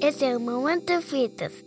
Esse é o Momento Fitas.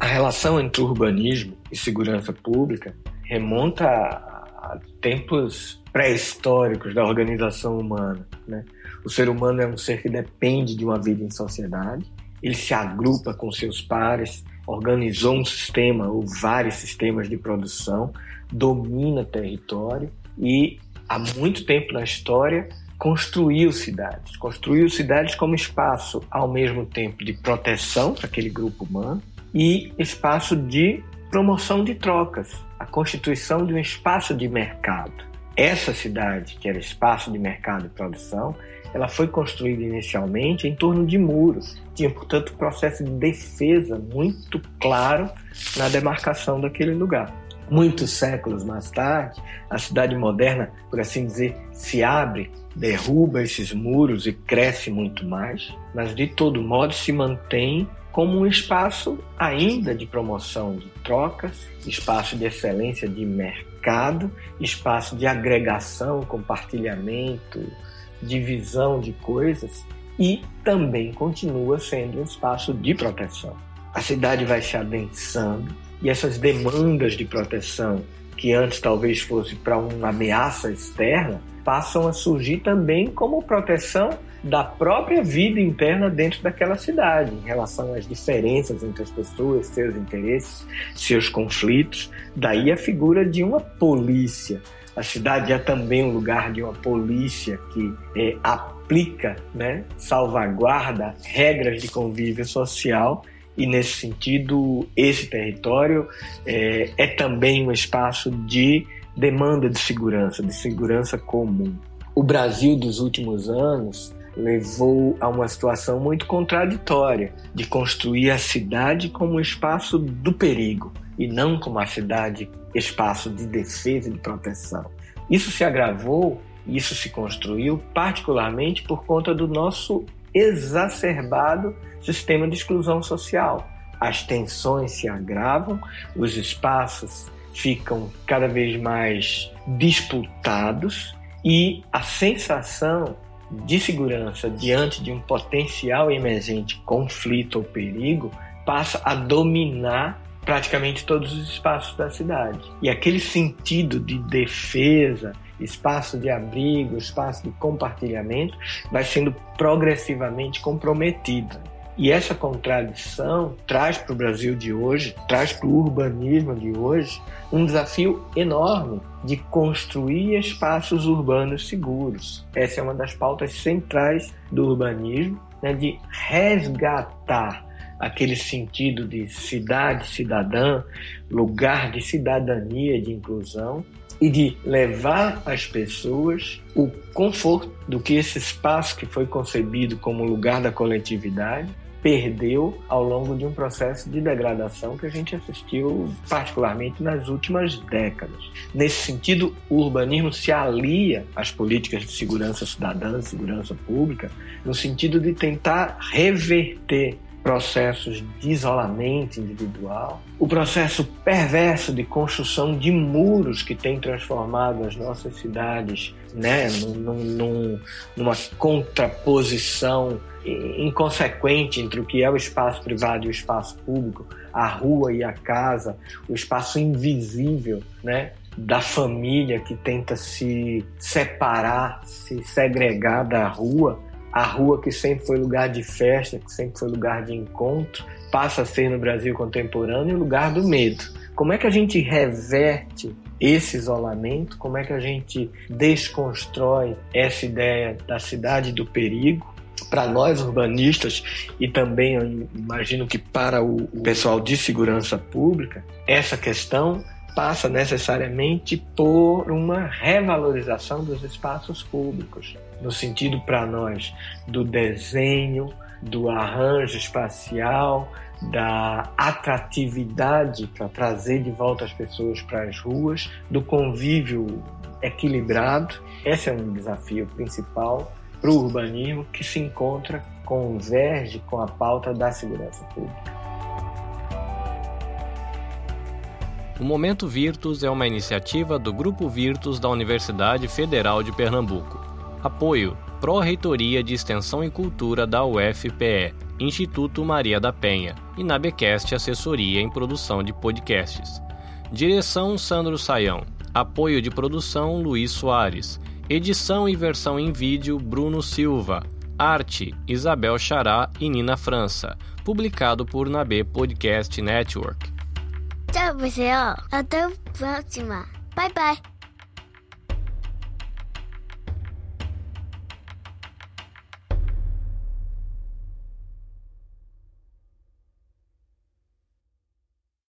A relação entre urbanismo e segurança pública remonta a, tempos pré-históricos da organização humana. Né? O ser humano é um ser que depende de uma vida em sociedade, ele se agrupa com seus pares, organizou um sistema ou vários sistemas de produção, domina território e há muito tempo na história construiu cidades, construiu cidades como espaço ao mesmo tempo de proteção para aquele grupo humano e espaço de promoção de trocas, a constituição de um espaço de mercado. Essa cidade, que era espaço de mercado e produção, ela foi construída inicialmente em torno de muros. Tinha, portanto, um processo de defesa muito claro na demarcação daquele lugar. Muitos séculos mais tarde, a cidade moderna, por assim dizer, se abre, derruba esses muros e cresce muito mais, mas de todo modo se mantém como um espaço ainda de promoção de trocas, espaço de excelência de mercado, espaço de agregação, compartilhamento, divisão de coisas e também continua sendo um espaço de proteção. A cidade vai se adensando e essas demandas de proteção, que antes talvez fosse para uma ameaça externa, passam a surgir também como proteção da própria vida interna dentro daquela cidade, em relação às diferenças entre as pessoas, seus interesses, seus conflitos. Daí a figura de uma polícia. A cidade é também um lugar de uma polícia que é, aplica, né, salvaguarda regras de convívio social e nesse sentido esse território é, é também um espaço de demanda de segurança, de segurança comum. O Brasil dos últimos anos levou a uma situação muito contraditória de construir a cidade como um espaço do perigo e não como a cidade espaço de defesa e de proteção. Isso se agravou, isso se construiu particularmente por conta do nosso exacerbado sistema de exclusão social. As tensões se agravam, os espaços ficam cada vez mais disputados e a sensação de segurança diante de um potencial emergente conflito ou perigo passa a dominar praticamente todos os espaços da cidade. E aquele sentido de defesa, espaço de abrigo, espaço de compartilhamento vai sendo progressivamente comprometido. E essa contradição traz para o Brasil de hoje, traz para o urbanismo de hoje, um desafio enorme de construir espaços urbanos seguros. Essa é uma das pautas centrais do urbanismo, né, de resgatar aquele sentido de cidade cidadã, lugar de cidadania, de inclusão, e de levar às pessoas o conforto do que esse espaço que foi concebido como lugar da coletividade perdeu ao longo de um processo de degradação que a gente assistiu particularmente nas últimas décadas. Nesse sentido, o urbanismo se alia às políticas de segurança cidadã, segurança pública, no sentido de tentar reverter processos de isolamento individual, o processo perverso de construção de muros que tem transformado as nossas cidades né, num, num, numa contraposição inconsequente entre o que é o espaço privado e o espaço público, a rua e a casa, o espaço invisível, né? da família que tenta se separar, se segregar da rua, a rua que sempre foi lugar de festa, que sempre foi lugar de encontro, passa a ser no Brasil contemporâneo lugar do medo. Como é que a gente reverte esse isolamento? Como é que a gente desconstrói essa ideia da cidade do perigo? para nós urbanistas e também imagino que para o pessoal de segurança pública, essa questão passa necessariamente por uma revalorização dos espaços públicos, no sentido para nós do desenho, do arranjo espacial, da atratividade para trazer de volta as pessoas para as ruas, do convívio equilibrado. Esse é um desafio principal para o urbanismo que se encontra, converge com a pauta da segurança pública. O Momento Virtus é uma iniciativa do Grupo Virtus da Universidade Federal de Pernambuco. Apoio Pró-Reitoria de Extensão e Cultura da UFPE, Instituto Maria da Penha e Nabecast Assessoria em Produção de Podcasts. Direção Sandro Saião. Apoio de produção Luiz Soares. Edição e versão em vídeo Bruno Silva. Arte Isabel Chará e Nina França. Publicado por Nabe Podcast Network. 찾아보세요. 나도 부럽지 마. 바이바이.